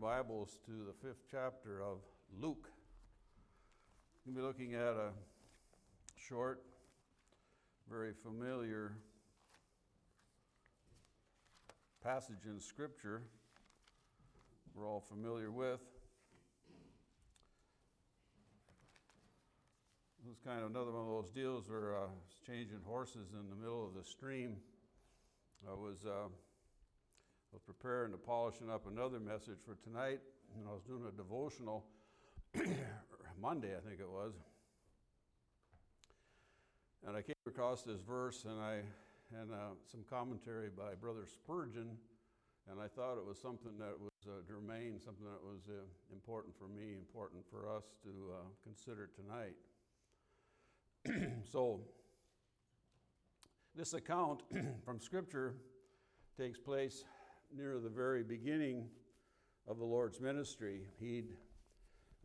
Bibles to the fifth chapter of Luke. We'll be looking at a short, very familiar passage in Scripture we're all familiar with. It was kind of another one of those deals where uh, I was changing horses in the middle of the stream. I was, uh, was preparing to polishing up another message for tonight, and I was doing a devotional Monday, I think it was. And I came across this verse, and I and uh, some commentary by Brother Spurgeon, and I thought it was something that was uh, germane, something that was uh, important for me, important for us to uh, consider tonight. so, this account from Scripture takes place near the very beginning of the Lord's ministry. He'd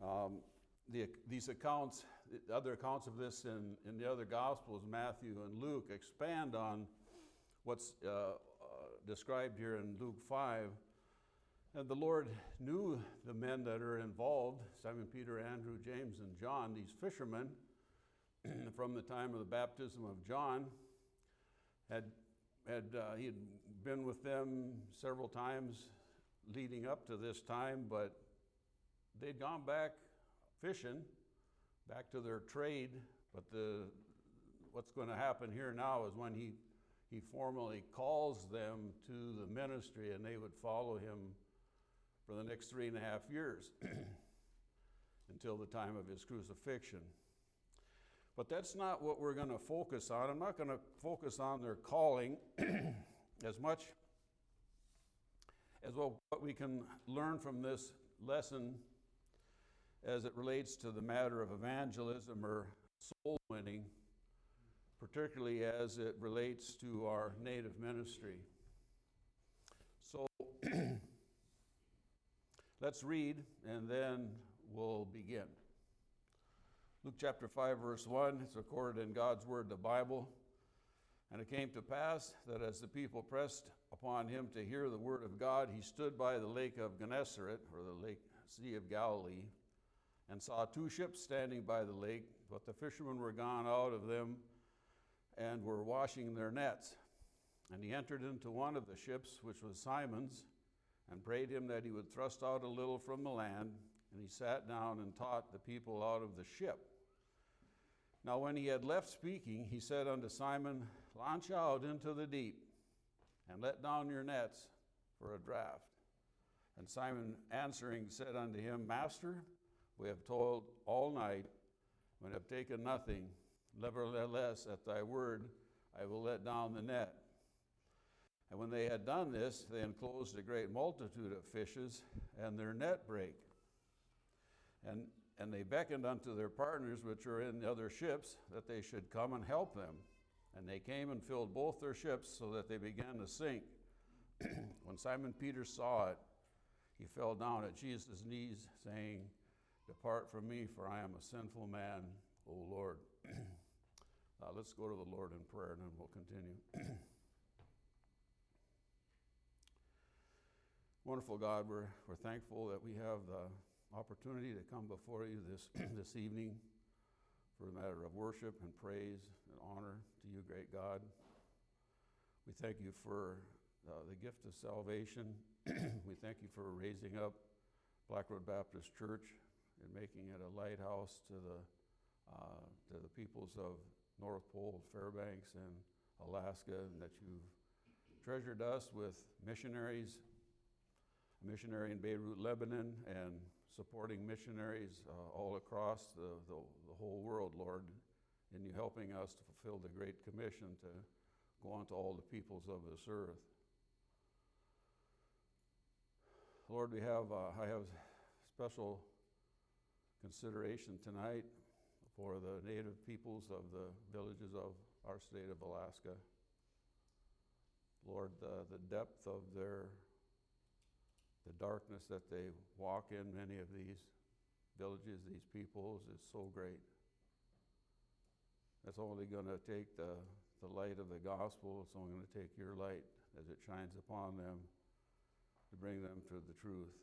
um, the, these accounts, the other accounts of this in, in the other Gospels, Matthew and Luke, expand on what's uh, uh, described here in Luke 5. And the Lord knew the men that are involved Simon, Peter, Andrew, James, and John, these fishermen, from the time of the baptism of John. Had, had, uh, he had been with them several times leading up to this time, but they'd gone back fishing, back to their trade. But the, what's going to happen here now is when he, he formally calls them to the ministry and they would follow him for the next three and a half years until the time of his crucifixion. But that's not what we're going to focus on. I'm not going to focus on their calling as much as well what we can learn from this lesson as it relates to the matter of evangelism or soul winning, particularly as it relates to our native ministry. So let's read and then we'll begin. Luke chapter 5, verse 1, it's recorded in God's Word, the Bible. And it came to pass that as the people pressed upon him to hear the word of God, he stood by the lake of Gennesaret, or the lake Sea of Galilee and saw two ships standing by the lake, but the fishermen were gone out of them and were washing their nets. And he entered into one of the ships, which was Simon's, and prayed him that he would thrust out a little from the land. And he sat down and taught the people out of the ship. Now, when he had left speaking, he said unto Simon, Launch out into the deep, and let down your nets for a draught. And Simon answering said unto him, Master, we have toiled all night, and have taken nothing. Nevertheless, at thy word, I will let down the net. And when they had done this, they enclosed a great multitude of fishes, and their net brake. And, and they beckoned unto their partners which were in the other ships that they should come and help them. And they came and filled both their ships so that they began to sink. when Simon Peter saw it, he fell down at Jesus' knees, saying, Depart from me, for I am a sinful man, O Lord. uh, let's go to the Lord in prayer and then we'll continue. Wonderful God, we're, we're thankful that we have the opportunity to come before you this, this evening for a matter of worship and praise and honor to you, great God. We thank you for uh, the gift of salvation. we thank you for raising up Badger Road Baptist Church and making it a lighthouse to the, uh, to the peoples of North Pole, Fairbanks, and Alaska, and that you've treasured us with missionaries, a missionary in Beirut, Lebanon, and supporting missionaries uh, all across the, the, the, whole world, Lord, in you helping us to fulfill the Great Commission to go on to all the peoples of this earth. Lord, we have, uh, I have special consideration tonight for the native peoples of the villages of our state of Alaska. Lord, the, the depth of their, the darkness that they walk in, many of these villages, these peoples, is so great. It's only going to take the, the light of the gospel, it's only going to take your light as it shines upon them to bring them to the truth.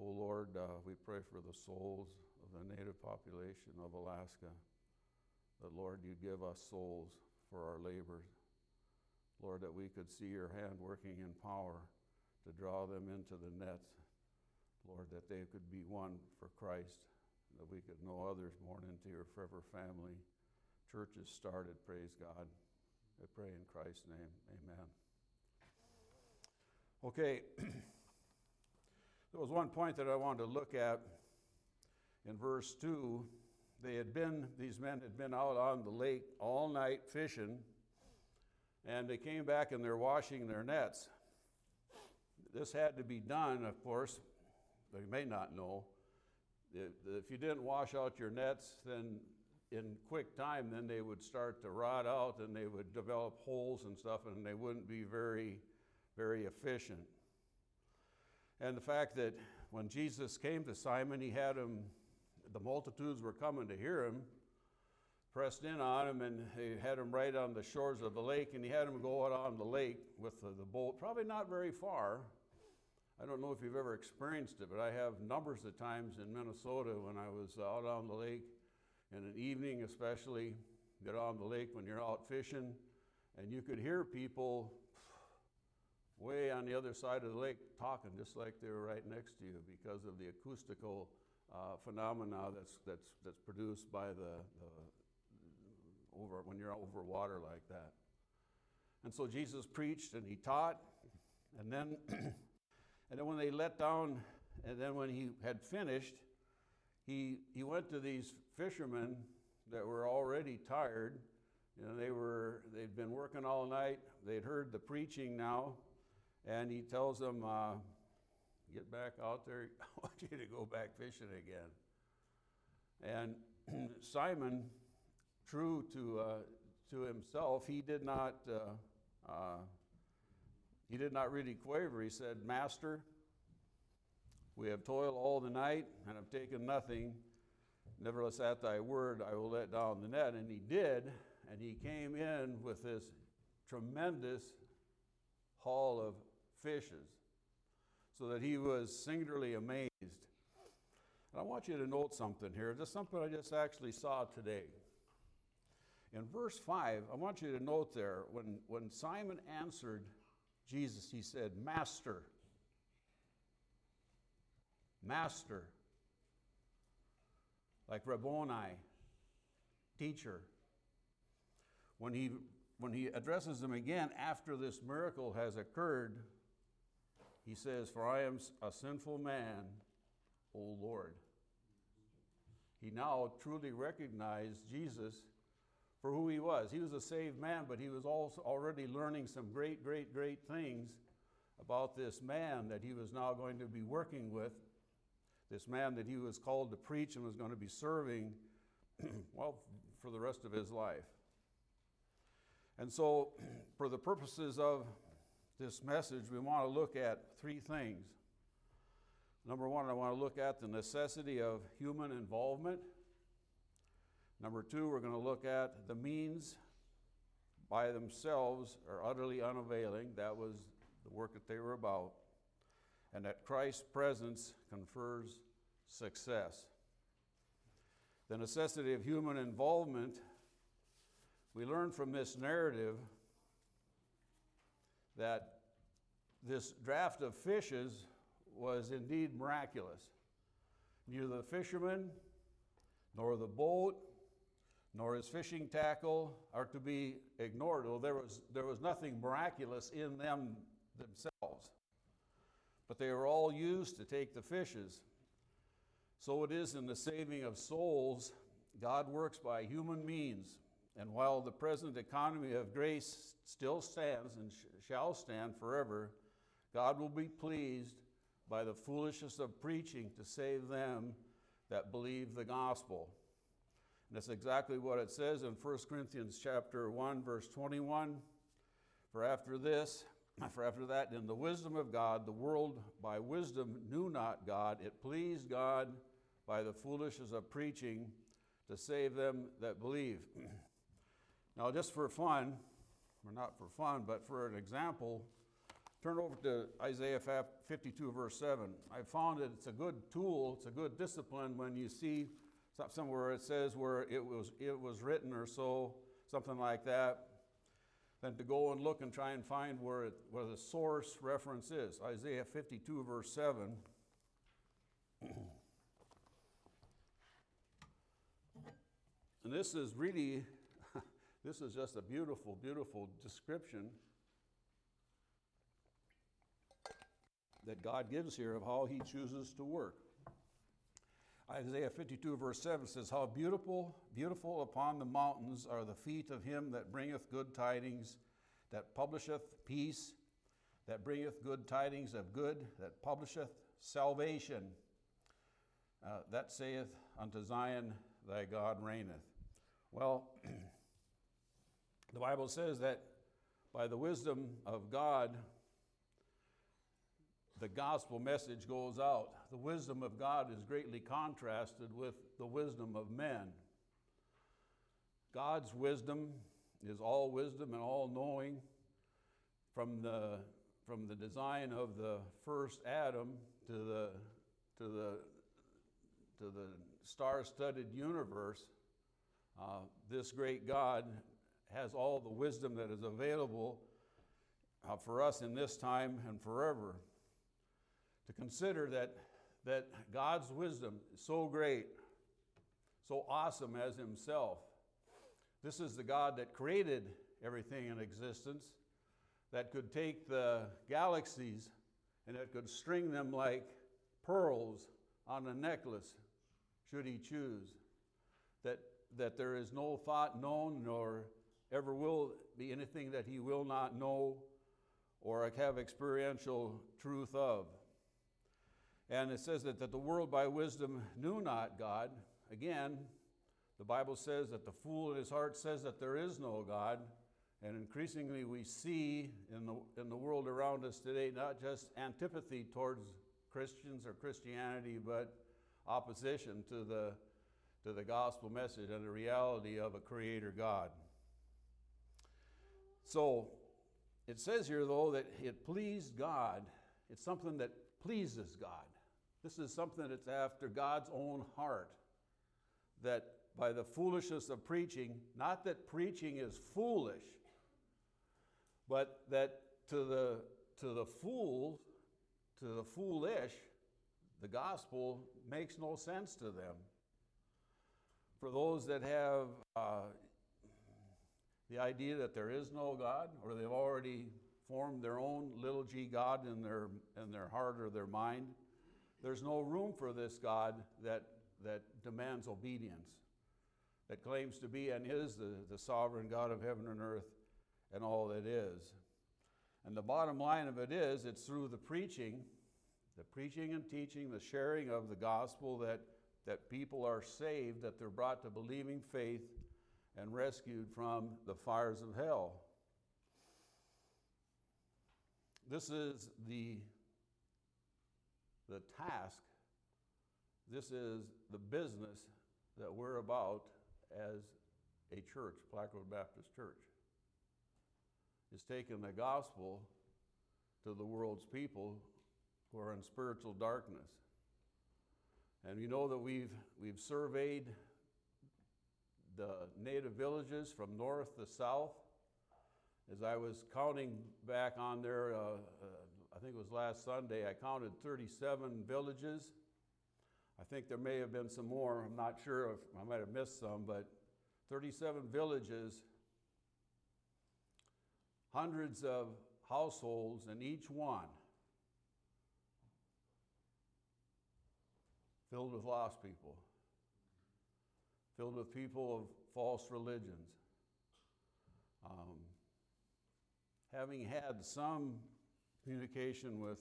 Oh Lord, uh, we pray for the souls of the native population of Alaska. That, Lord, you give us souls for our labor. Lord, that we could see your hand working in power to draw them into the net. Lord, that they could be one for Christ, that we could know others born into your forever family. Churches started, praise God. I pray in Christ's name, amen. Okay, there was one point that I wanted to look at in verse 2. They had been, these men had been out on the lake all night fishing, and they came back and they're washing their nets. This had to be done, of course, but you may not know. If you didn't wash out your nets, then in quick time, then they would start to rot out and they would develop holes and stuff, and they wouldn't be very very efficient. And the fact that when Jesus came to Simon, he had him, the multitudes were coming to hear him, pressed in on him, and he had him right on the shores of the lake, and he had him go out on the lake with the, the boat, probably not very far. I don't know if you've ever experienced it, but I have numbers of times in Minnesota when I was out on the lake, in an evening especially, get on the lake when you're out fishing, and you could hear people way on the other side of the lake talking just like they were right next to you because of the acoustical uh, phenomena that's, that's, that's produced by the, the over when you're over water like that. And so Jesus preached and he taught, and then and then when they let down, and then when he had finished, he he went to these fishermen that were already tired. You know, they were they'd been working all night. They'd heard the preaching now, and he tells them, uh, Get back out there. I want you to go back fishing again. And Simon, true to, uh, to himself, he did not. Uh, uh, he did not really quaver. He said, Master, we have toiled all the night and have taken nothing. Nevertheless, at thy word, I will let down the net. And he did, and he came in with this tremendous haul of fishes, so that he was singularly amazed. And I want you to note something here, just something I just actually saw today. In verse 5, I want you to note there, when, when Simon answered Jesus, he said, Master. Master. Like Rabboni, teacher. When he, when he addresses them again after this miracle has occurred, he says, For I am a sinful man, O Lord. He now truly recognized Jesus for who he was. He was a saved man, but he was also already learning some great, great, great things about this man that he was now going to be working with, this man that he was called to preach and was going to be serving, well, for the rest of his life. And so, for the purposes of this message, we want to look at three things. Number one, I want to look at the necessity of human involvement. Number two, we're going to look at the means by themselves are utterly unavailing. That was the work that they were about. And that Christ's presence confers success. The necessity of human involvement, we learn from this narrative that this draft of fishes was indeed miraculous. Neither the fishermen, nor the boat, nor his fishing tackle are to be ignored. Well, there was, there was nothing miraculous in them themselves, but they were all used to take the fishes. So it is in the saving of souls. God works by human means. And while the present economy of grace still stands and sh- shall stand forever, God will be pleased by the foolishness of preaching to save them that believe the gospel. And that's exactly what it says in 1 Corinthians chapter 1 verse 21. For after this, for after that in the wisdom of God the world by wisdom knew not God, it pleased God by the foolishness of preaching to save them that believe. Now, just for fun, or not for fun, but for an example, Turn over to Isaiah 52, verse 7. I found that it's a good tool, it's a good discipline when you see somewhere it says where it was, it was written or so, something like that, than to go and look and try and find where, it, where the source reference is. Isaiah 52, verse 7. and this is really, this is just a beautiful, beautiful description that God gives here of how he chooses to work. Isaiah 52, verse 7 says, How beautiful, beautiful upon the mountains are the feet of him that bringeth good tidings, that publisheth peace, that bringeth good tidings of good, that publisheth salvation. Uh, that saith unto Zion, Thy God reigneth. Well, the Bible says that by the wisdom of God, the gospel message goes out. The wisdom of God is greatly contrasted with the wisdom of men. God's wisdom is all wisdom and all knowing from the, from the design of the first Adam to the, to the, to the star studded universe. Uh, this great God has all the wisdom that is available uh, for us in this time and forever to consider that, that God's wisdom is so great, so awesome as Himself. This is the God that created everything in existence, that could take the galaxies and that could string them like pearls on a necklace, should He choose. That, that there is no thought known nor ever will be anything that He will not know or have experiential truth of. And it says that, that the world by wisdom knew not God. Again, the Bible says that the fool in his heart says that there is no God. And increasingly, we see in the, in the world around us today not just antipathy towards Christians or Christianity, but opposition to the, to the gospel message and the reality of a creator God. So it says here, though, that it pleased God. It's something that pleases God. This is something that's after God's own heart. That by the foolishness of preaching, not that preaching is foolish, but that to the, to the fool, to the foolish, the gospel makes no sense to them. For those that have uh, the idea that there is no God, or they've already formed their own little g God in their, in their heart or their mind, there's no room for this God that, that demands obedience, that claims to be and is the, the sovereign God of heaven and earth and all that is. And the bottom line of it is it's through the preaching, the preaching and teaching, the sharing of the gospel that, that people are saved, that they're brought to believing faith and rescued from the fires of hell. This is the the task, this is the business that we're about as a church, Badger Road Baptist Church. Is taking the gospel to the world's people who are in spiritual darkness. And you know that we've, we've surveyed the native villages from north to south. As I was counting back on there, uh, uh, I think it was last Sunday, I counted 37 villages. I think there may have been some more. I'm not sure if I might have missed some, but 37 villages, hundreds of households, and each one filled with lost people, filled with people of false religions. Um, having had some communication with,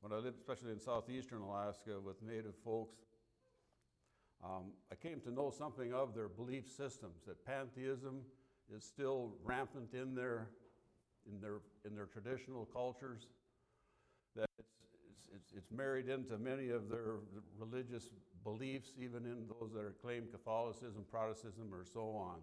when I lived, especially in southeastern Alaska, with Native folks, um, I came to know something of their belief systems, that pantheism is still rampant in their, in their, in their traditional cultures, that it's, it's, it's married into many of their religious beliefs, even in those that are claimed Catholicism, Protestantism, or so on.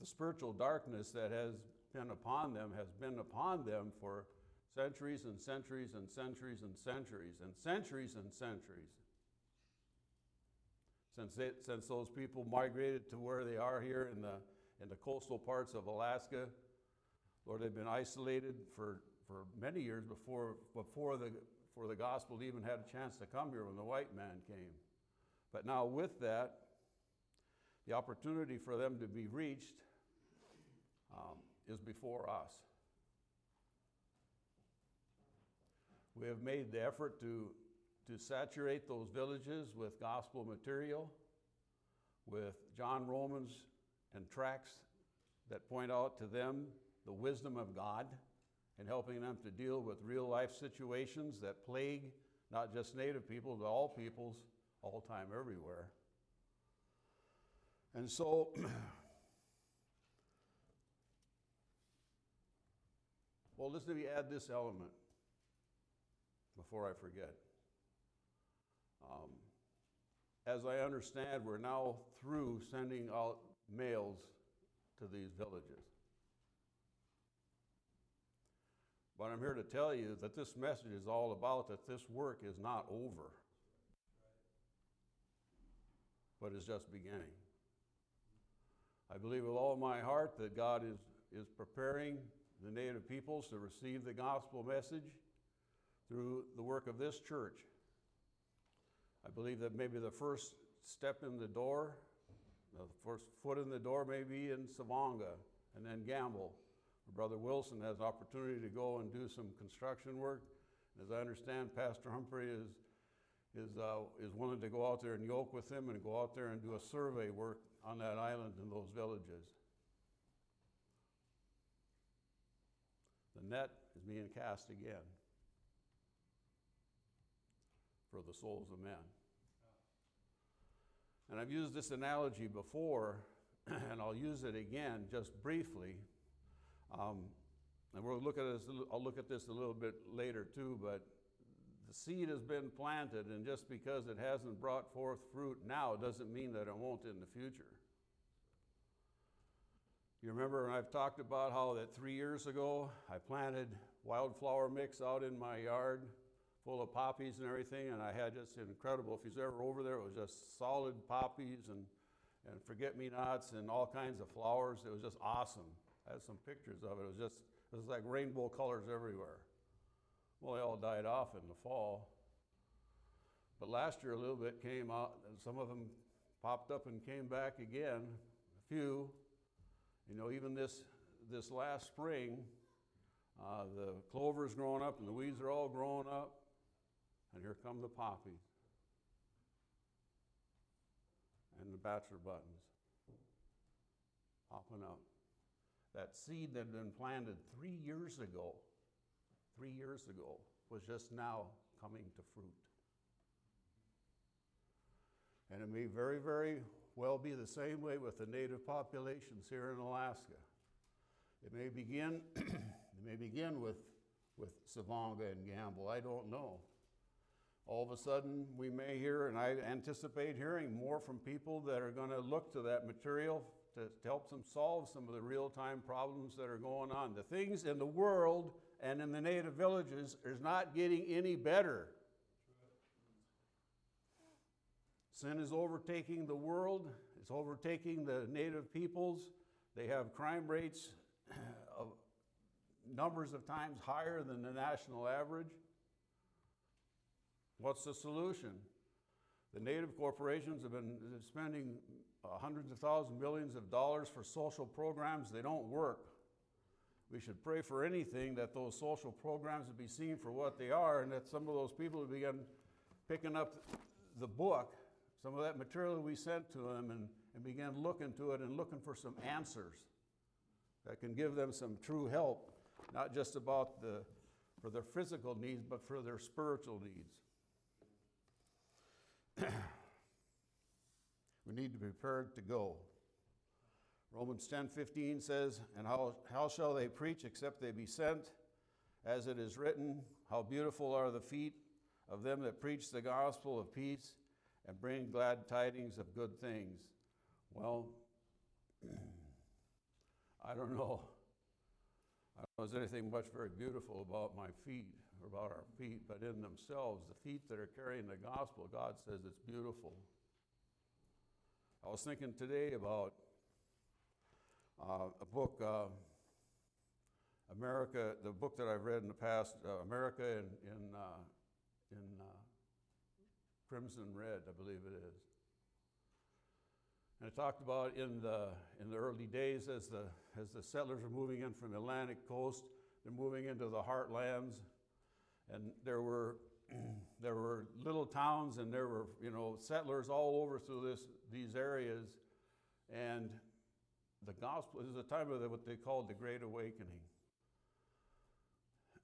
The spiritual darkness that has been upon them has been upon them for centuries and centuries and centuries and centuries and centuries and centuries. Since, they, since those people migrated to where they are here in the, in the coastal parts of Alaska, Lord, they've been isolated for, for many years before, before, the, before the gospel even had a chance to come here when the white man came. But now, with that, the opportunity for them to be reached um, is before us. We have made the effort to, to saturate those villages with gospel material, with John Romans and tracts that point out to them the wisdom of God and helping them to deal with real life situations that plague not just Native people, but all peoples, all time, everywhere. And so, well, let me add this element before I forget. Um, as I understand, we're now through sending out mails to these villages. But I'm here to tell you that this message is all about that this work is not over, but is just beginning. I believe with all my heart that God is, is preparing the native peoples to receive the gospel message through the work of this church. I believe that maybe the first step in the door, the first foot in the door may be in Savoonga and then Gambell. Brother Wilson has opportunity to go and do some construction work. As I understand, Pastor Humphrey is, is, uh, is willing to go out there and yoke with him and go out there and do a survey work on that island in those villages. The net is being cast again for the souls of men. And I've used this analogy before, and I'll use it again just briefly. Um, and we'll look at this, I'll look at this a little bit later too, but the seed has been planted, and just because it hasn't brought forth fruit now doesn't mean that it won't in the future. You remember I've talked about how that three years ago I planted wildflower mix out in my yard full of poppies and everything, and I had just incredible. If he's ever over there, it was just solid poppies and, and forget me nots and all kinds of flowers. It was just awesome. I had some pictures of it. It was just, it was like rainbow colors everywhere. Well, they all died off in the fall. But last year, a little bit came out, and some of them popped up and came back again, a few. You know, even this, this last spring, uh, the clover's growing up and the weeds are all growing up. And here come the poppies and the bachelor buttons popping up. That seed that had been planted three years ago, three years ago, was just now coming to fruit. And it may very, very well be the same way with the native populations here in Alaska. It may begin, it may begin with, with Savoonga and Gambell. I don't know. All of a sudden, we may hear, and I anticipate hearing more from people that are going to look to that material to, to help them solve some of the real time problems that are going on. The things in the world and in the native villages is not getting any better. Sin is overtaking the world, it's overtaking the native peoples. They have crime rates of numbers of times higher than the national average. What's the solution? The native corporations have been spending uh, hundreds of thousands, millions of dollars for social programs. They don't work. We should pray for anything that those social programs would be seen for what they are and that some of those people would begin picking up the book some of that material we sent to them and, and began looking to it and looking for some answers that can give them some true help, not just about the, for their physical needs, but for their spiritual needs. we need to be prepared to go. Romans 10:15 says, And how, how shall they preach except they be sent? As it is written, How beautiful are the feet of them that preach the gospel of peace and bring glad tidings of good things. Well, I don't know. I don't know if there's anything much very beautiful about my feet or about our feet, but in themselves, the feet that are carrying the gospel, God says it's beautiful. I was thinking today about uh, a book, uh, America, the book that I've read in the past, uh, America in, in, uh, in uh, Crimson Red, I believe it is. And it talked about in the, in the early days as the, as the settlers were moving in from the Atlantic coast, they're moving into the heartlands. And there were, there were little towns and there were, you know, settlers all over through this, these areas. And the gospel is a time of the, what they called the Great Awakening.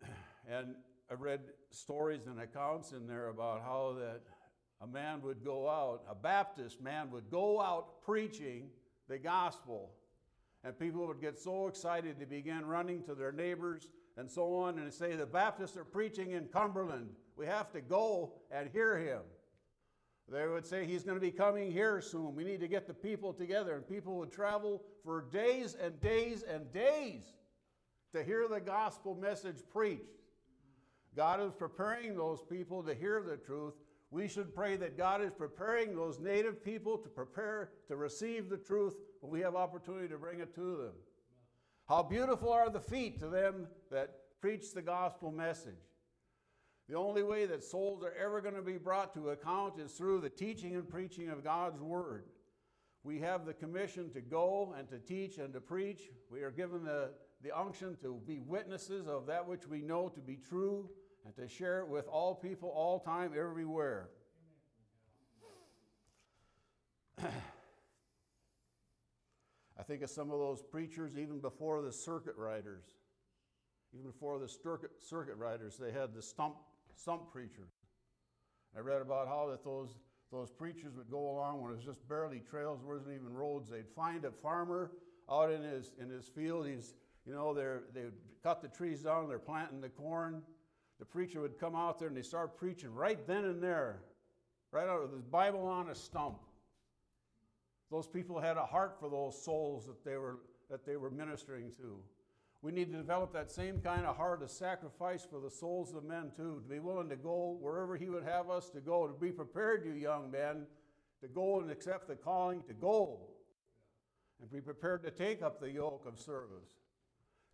And I read stories and accounts in there about how that a man would go out, a Baptist man would go out preaching the gospel. And people would get so excited they began running to their neighbors and so on and say, The Baptists are preaching in Cumberland. We have to go and hear him. They would say, He's going to be coming here soon. We need to get the people together. And people would travel for days and days and days to hear the gospel message preached. God is preparing those people to hear the truth. We should pray that God is preparing those native people to prepare to receive the truth when we have opportunity to bring it to them. How beautiful are the feet to them that preach the gospel message. The only way that souls are ever going to be brought to account is through the teaching and preaching of God's word. We have the commission to go and to teach and to preach. We are given the, the unction to be witnesses of that which we know to be true and to share it with all people, all time, everywhere. I think of some of those preachers even before the circuit riders. Even before the circuit, circuit riders, they had the stump, stump preachers. I read about how that those, those preachers would go along when it was just barely trails, wasn't even roads. They'd find a farmer out in his, in his field. He's, you know, they would cut the trees down, they're planting the corn. The preacher would come out there and they start preaching right then and there, right out of the Bible on a stump. Those people had a heart for those souls that they were, that they were ministering to. We need to develop that same kind of heart of sacrifice for the souls of men, too, to be willing to go wherever He would have us to go, to be prepared, you young men, to go and accept the calling to go, and be prepared to take up the yoke of service,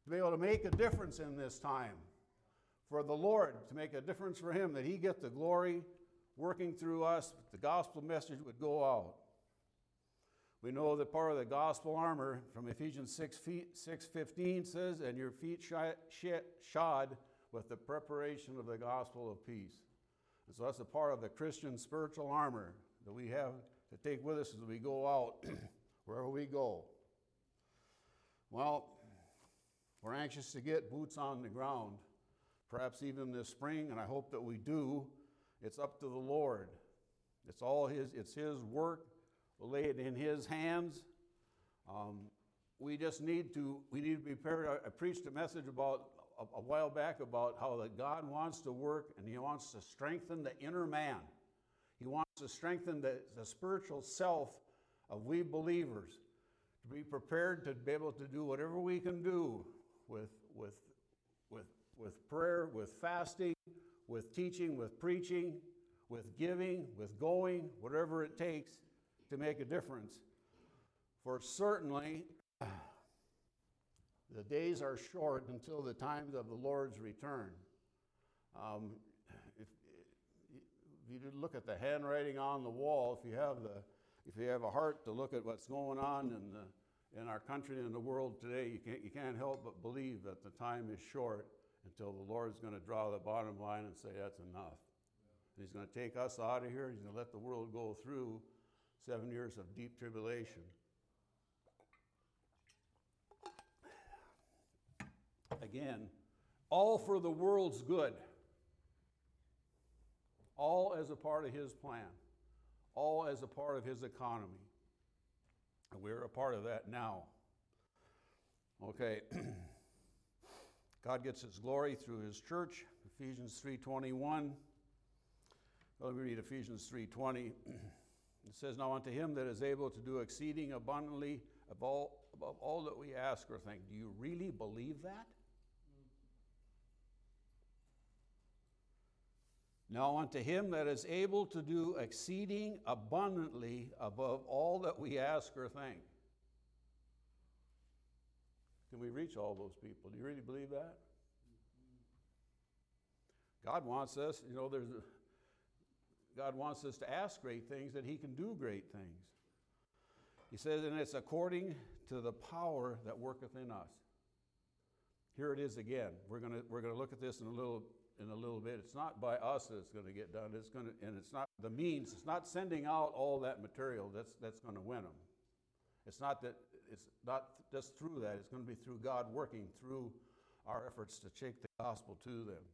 to be able to make a difference in this time for the Lord, to make a difference for Him, that He get the glory working through us, the gospel message would go out. We know that part of the gospel armor from Ephesians 6, feet, 6.15 says, and your feet shod with the preparation of the gospel of peace. And so that's a part of the Christian spiritual armor that we have to take with us as we go out wherever we go. Well, we're anxious to get boots on the ground, perhaps even this spring, and I hope that we do. It's up to the Lord. It's all His, it's His work We'll lay it in His hands. Um, we just need to we need to be prepared. I, preached a message about a, a, while back about how that God wants to work and He wants to strengthen the inner man. He wants to strengthen the, the spiritual self of we believers to be prepared to be able to do whatever we can do with with with prayer, with fasting, with teaching, with preaching, with giving, with going, whatever it takes to make a difference. For certainly, the days are short until the times of the Lord's return. Um, if, if you look at the handwriting on the wall, if you have the if you have a heart to look at what's going on in the in our country and the world today, you can't you can't help but believe that the time is short until the Lord is going to draw the bottom line and say that's enough. Yeah. He's going to take us out of here. He's going to let the world go through seven years of deep tribulation. Again, all for the world's good, all as a part of His plan, all as a part of His economy. And we're a part of that now. Okay. God gets his glory through his church. Ephesians 3:21. Well, let me read Ephesians 3:20. It says, "Now unto him that is able to do exceeding abundantly above all, above all that we ask or think." Do you really believe that? Now unto him that is able to do exceeding abundantly above all that we ask or think. Can we reach all those people? Do you really believe that? God wants us, you know, there's a, God wants us to ask great things that He can do great things. He says, and it's according to the power that worketh in us. Here it is again. We're going to we're to look at this in a little in a little bit. It's not by us that it's going to get done. It's to, and it's not the means. It's not sending out all that material that's that's going to win them. It's not that. It's not just through that. It's going to be through God working through our efforts to take the gospel to them.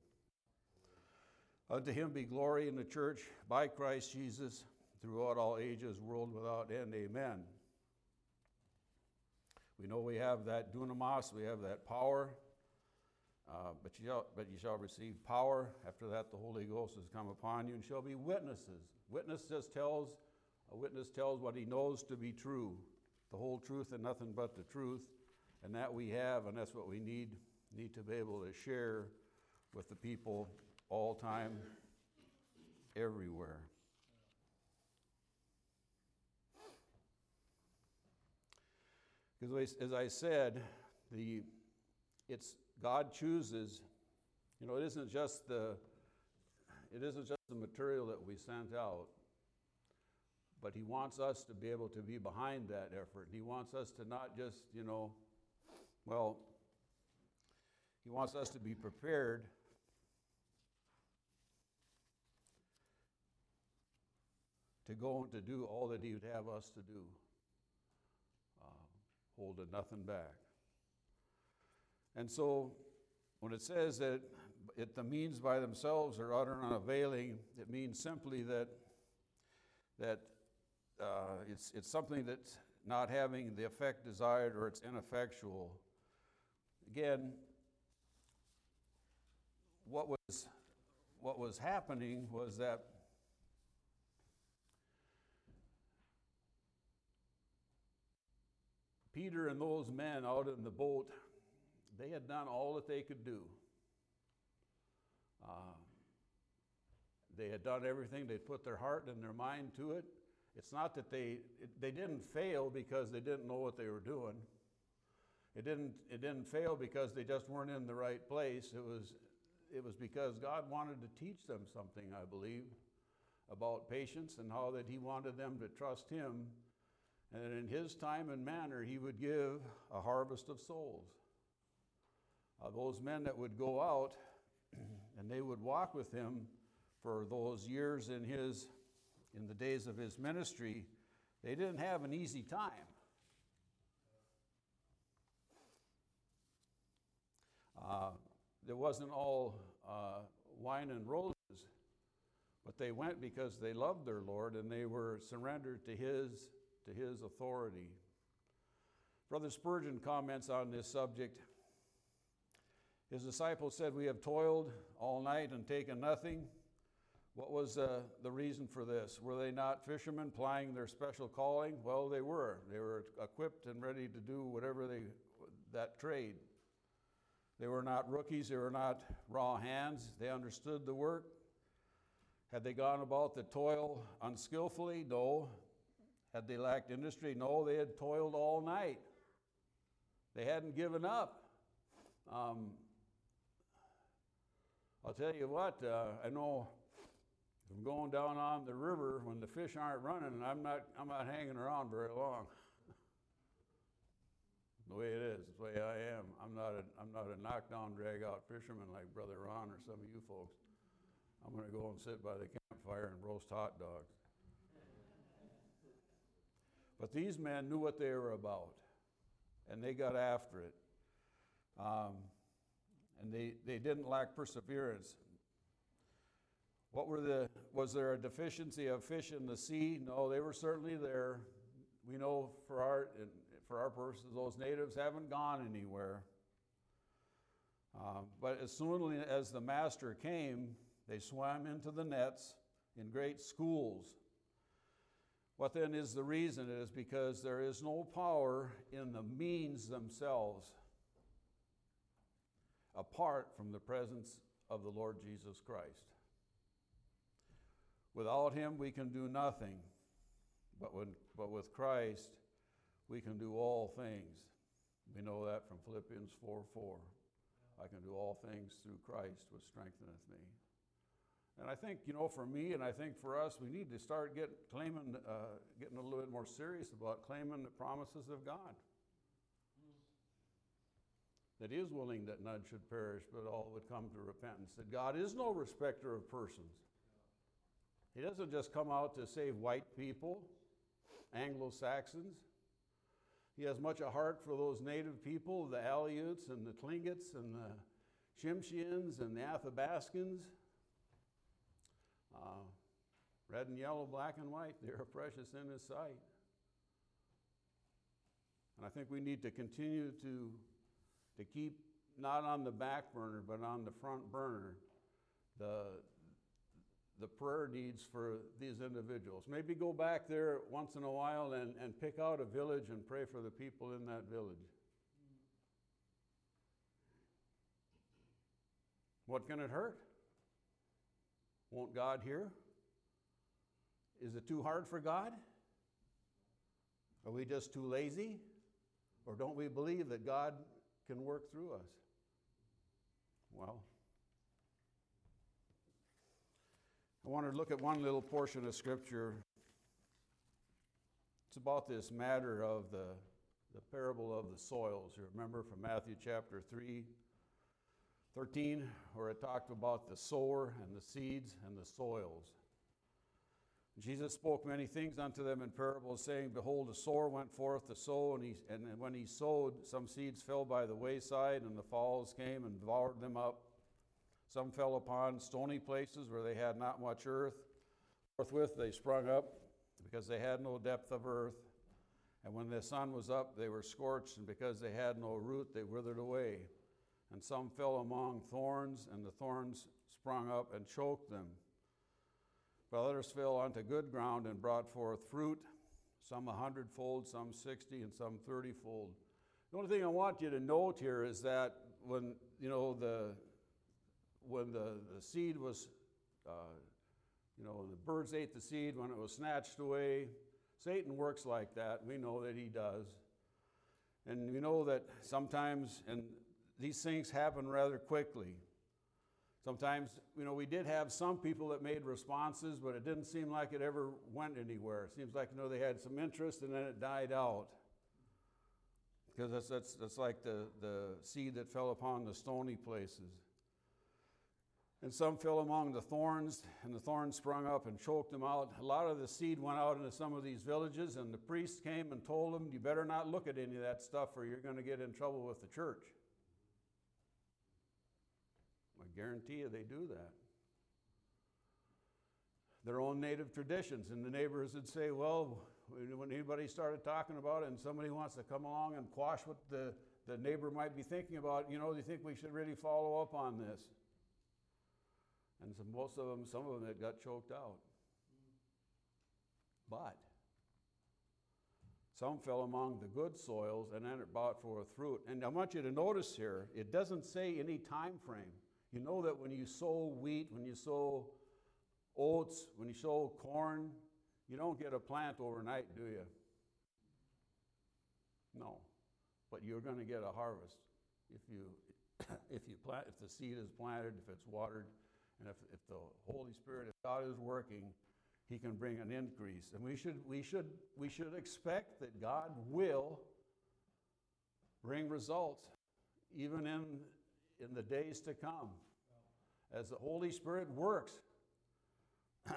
Unto him be glory in the church by Christ Jesus throughout all ages, world without end. Amen. We know we have that dunamis, we have that power, uh, but, you shall, but you shall receive power. After that, the Holy Ghost has come upon you and shall be witnesses. Witness just tells, a witness tells what he knows to be true, the whole truth and nothing but the truth. And that we have, and that's what we need, need to be able to share with the people all time, everywhere. Because as I said, the, it's God chooses, you know, it isn't just the, it isn't just the material that we sent out, but He wants us to be able to be behind that effort. He wants us to not just, you know, well, He wants us to be prepared to go and to do all that He would have us to do, uh, holding nothing back. And so, when it says that it, the means by themselves are utter and unavailing, it means simply that that uh, it's it's something that's not having the effect desired or it's ineffectual. Again, what was what was happening was that Peter and those men out in the boat, they had done all that they could do. Uh, they had done everything. They'd put their heart and their mind to it. It's not that they, they didn't fail because they didn't know what they were doing. It didn't, it didn't fail because they just weren't in the right place. It was, it was because God wanted to teach them something, I believe, about patience and how that He wanted them to trust Him and that in his time and manner he would give a harvest of souls. Uh, those men that would go out and they would walk with him for those years in his in the days of his ministry, they didn't have an easy time. Uh, it wasn't all uh, wine and roses, but they went because they loved their Lord and they were surrendered to his to his authority. Brother Spurgeon comments on this subject. His disciples said, We have toiled all night and taken nothing. What was uh, the reason for this? Were they not fishermen plying their special calling? Well, they were. They were equipped and ready to do whatever they that trade. They were not rookies, they were not raw hands. They understood the work. Had they gone about the toil unskillfully? No. Had they lacked industry? No, they had toiled all night. They hadn't given up. Um, I'll tell you what, uh, I know I'm going down on the river when the fish aren't running, and I'm not, I'm not hanging around very long. the way it is, the way I am. I'm not a, I'm not a knockdown, drag out fisherman like Brother Ron or some of you folks. I'm going to go and sit by the campfire and roast hot dogs. But these men knew what they were about, and they got after it. Um, and they, they didn't lack perseverance. What were the, was there a deficiency of fish in the sea? No, they were certainly there. We know for our, for our purposes, those natives haven't gone anywhere. Um, but as soon as the master came, they swam into the nets in great schools. What then is the reason? It is because there is no power in the means themselves apart from the presence of the Lord Jesus Christ. Without him, we can do nothing. But, when, but with Christ, we can do all things. We know that from Philippians 4 4. I can do all things through Christ, which strengtheneth me. And I think, you know, for me and I think for us, we need to start get, claiming, uh, getting a little bit more serious about claiming the promises of God. That He is willing that none should perish, but all would come to repentance. That God is no respecter of persons. He doesn't just come out to save white people, Anglo Saxons. He has much a heart for those native people, the Aleuts and the Tlingits and the Tsimshians and the Athabascans. Uh, red and yellow, black and white, they are precious in His sight. And I think we need to continue to, to keep not on the back burner, but on the front burner, the, the prayer needs for these individuals. Maybe go back there once in a while and, and pick out a village and pray for the people in that village. What can it hurt? Won't God hear? Is it too hard for God? Are we just too lazy? Or don't we believe that God can work through us? Well, I want to look at one little portion of Scripture. It's about this matter of the, the parable of the soils. You remember from Matthew chapter 3, 13, where it talked about the sower and the seeds and the soils. Jesus spoke many things unto them in parables, saying, Behold, a sower went forth to sow, and, he, and when he sowed, some seeds fell by the wayside, and the fowls came and devoured them up. Some fell upon stony places where they had not much earth. Forthwith they sprung up, because they had no depth of earth. And when the sun was up, they were scorched, and because they had no root, they withered away. And some fell among thorns, and the thorns sprung up and choked them. But others fell onto good ground and brought forth fruit, some a hundredfold, some sixty, and some thirtyfold. The only thing I want you to note here is that when you know the when the, the seed was, uh, you know, the birds ate the seed when it was snatched away. Satan works like that. We know that he does. And we know that sometimes, and these things happen rather quickly. Sometimes, you know, we did have some people that made responses, but it didn't seem like it ever went anywhere. It seems like, you know, they had some interest and then it died out. Because that's, that's, that's like the, the seed that fell upon the stony places. And some fell among the thorns, and the thorns sprung up and choked them out. A lot of the seed went out into some of these villages, and the priests came and told them, You better not look at any of that stuff, or you're going to get in trouble with the church. I guarantee you they do that. Their own native traditions. And the neighbors would say, well, when anybody started talking about it and somebody wants to come along and quash what the, the neighbor might be thinking about, you know, do you think we should really follow up on this? And so most of them, some of them had got choked out. But some fell among the good soils and then it brought forth fruit. And I want you to notice here, it doesn't say any time frame. You know that when you sow wheat, when you sow oats, when you sow corn, you don't get a plant overnight, do you? No. But you're going to get a harvest if you if you plant if the seed is planted, if it's watered, and if, if the Holy Spirit, if God is working, He can bring an increase. And we should we should we should expect that God will bring results, even in in the days to come as the Holy Spirit works.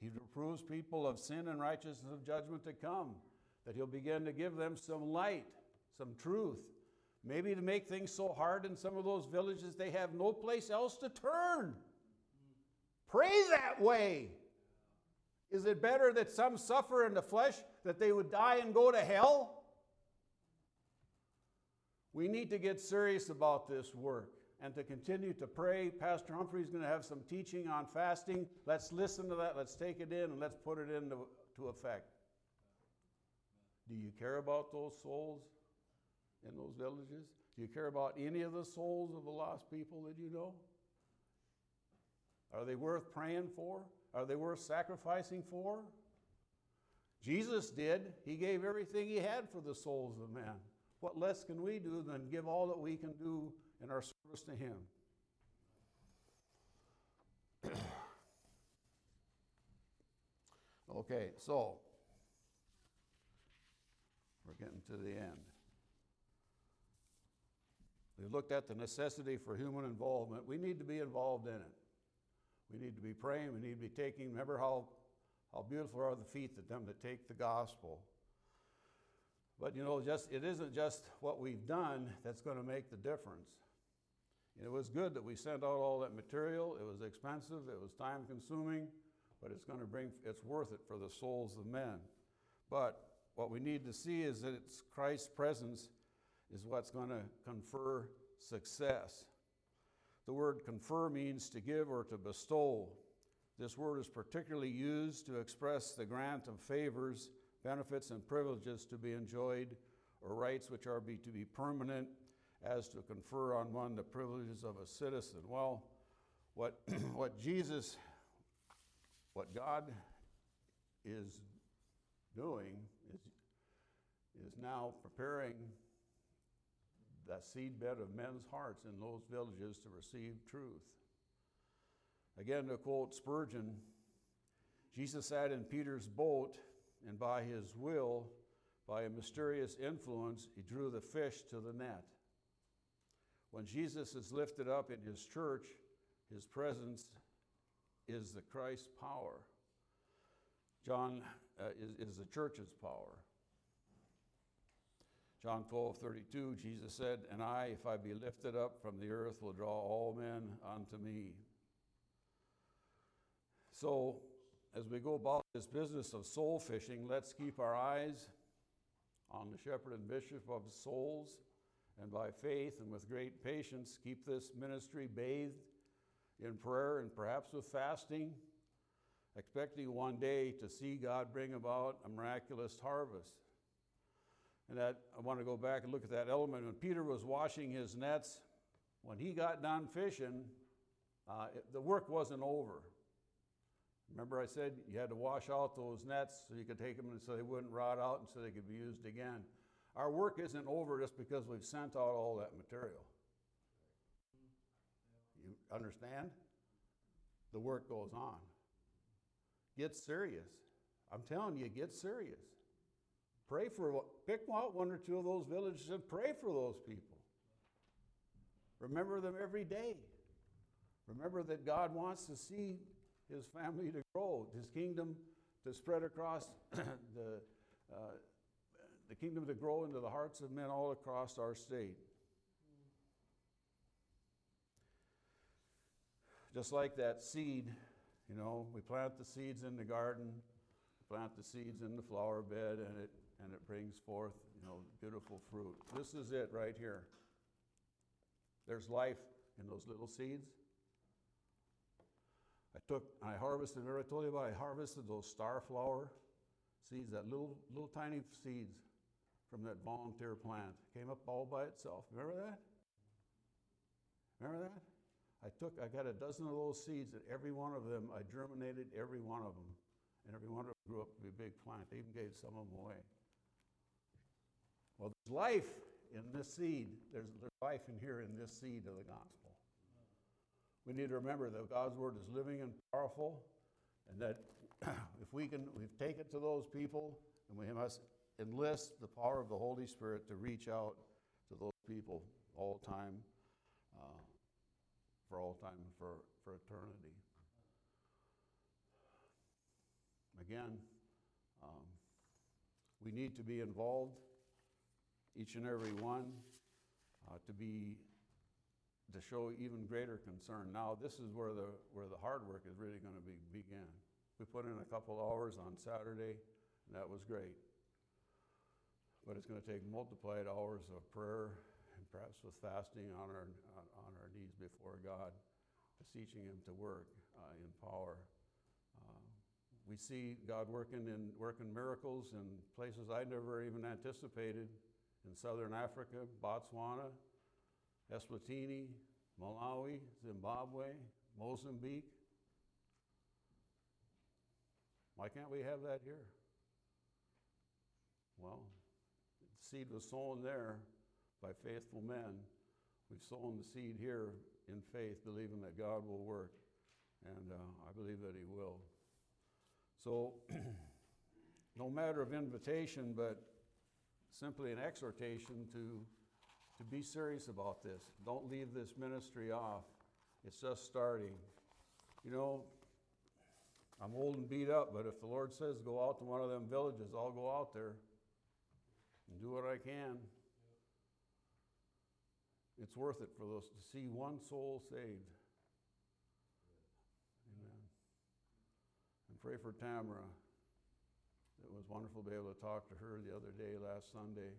he reproves people of sin and righteousness of judgment to come, that He'll begin to give them some light, some truth. Maybe to make things so hard in some of those villages they have no place else to turn. Pray that way. Is it better that some suffer in the flesh, that they would die and go to hell? We need to get serious about this work and to continue to pray. Pastor Humphrey is going to have some teaching on fasting. Let's listen to that, let's take it in, and let's put it into to effect. Do you care about those souls in those villages? Do you care about any of the souls of the lost people that you know? Are they worth praying for? Are they worth sacrificing for? Jesus did. He gave everything he had for the souls of men. What less can we do than give all that we can do in our service to him? okay, so we're getting to the end. We looked at the necessity for human involvement. We need to be involved in it. We need to be praying. We need to be taking. Remember how, how beautiful are the feet that them that take the gospel. But you know, just it isn't just what we've done that's going to make the difference. It was good that we sent out all that material. It was expensive. It was time consuming, but it's going to bring. It's worth it for the souls of men. But what we need to see is that it's Christ's presence is what's going to confer success. The word confer means to give or to bestow. This word is particularly used to express the grant of favors, benefits, and privileges to be enjoyed, or rights which are be, to be permanent, as to confer on one the privileges of a citizen. Well, what, what Jesus, what God is doing is, is now preparing that seedbed of men's hearts in those villages to receive truth. Again, to quote Spurgeon, Jesus sat in Peter's boat, and by his will, by a mysterious influence, he drew the fish to the net. When Jesus is lifted up in his church, his presence is the Christ's power. John uh, is, is the church's power. John 12, 32, Jesus said, And I, if I be lifted up from the earth, will draw all men unto me. So, as we go about this business of soul fishing, let's keep our eyes on the shepherd and bishop of souls, and by faith and with great patience, keep this ministry bathed in prayer and perhaps with fasting, expecting one day to see God bring about a miraculous harvest. And that I want to go back and look at that element. When Peter was washing his nets, when he got done fishing, uh, it, the work wasn't over. Remember, I said you had to wash out those nets so you could take them and so they wouldn't rot out and so they could be used again. Our work isn't over just because we've sent out all that material. You understand? The work goes on. Get serious. I'm telling you, get serious. Pray for, pick out one or two of those villages and pray for those people. Remember them every day. Remember that God wants to see his family to grow, his kingdom to spread across the, uh, the kingdom to grow into the hearts of men all across our state. Just like that seed, you know, we plant the seeds in the garden, plant the seeds in the flower bed, and it and it brings forth, you know, beautiful fruit. This is it right here. There's life in those little seeds. I took, I harvested, remember I told you about I harvested those star flower seeds, that little, little tiny seeds from that volunteer plant. Came up all by itself. Remember that? Remember that? I took, I got a dozen of those seeds, and every one of them, I germinated every one of them. And every one of them grew up to be a big plant. I even gave some of them away. Well, there's life in this seed. There's, there's life in here in this seed of the gospel. We need to remember that God's word is living and powerful, and that if we can, we take it to those people, and we must enlist the power of the Holy Spirit to reach out to those people all time, uh, for all time, for, for eternity. Again, um, we need to be involved each and every one uh, to be to show even greater concern. Now, this is where the where the hard work is really going to be begin. We put in a couple hours on Saturday, and that was great. But it's going to take multiplied hours of prayer and perhaps with fasting on our on our knees before God, beseeching Him to work uh, in power. Uh, we see God working in working miracles in places I never even anticipated in southern Africa, Botswana, Eswatini, Malawi, Zimbabwe, Mozambique, Why can't we have that here? Well, the seed was sown there by faithful men. We've sown the seed here in faith, believing that God will work. And uh, I believe that He will. So, no matter of invitation, but simply an exhortation to, to be serious about this. Don't leave this ministry off. It's just starting. You know, I'm old and beat up, but if the Lord says go out to one of them villages, I'll go out there and do what I can. It's worth it for those to see one soul saved. Amen. And pray for Tamara. It was wonderful to be able to talk to her the other day, last Sunday,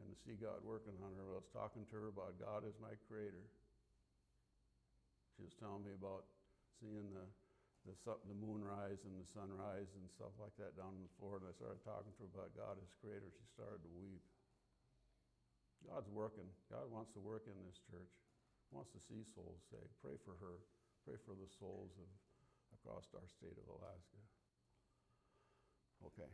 and to see God working on her. I was talking to her about God as my creator. She was telling me about seeing the, the, the moon rise and the sunrise and stuff like that down in floor. And I started talking to her about God as creator. She started to weep. God's working. God wants to work in this church. He wants to see souls saved. Pray for her. Pray for the souls of across our state of Alaska. Okay.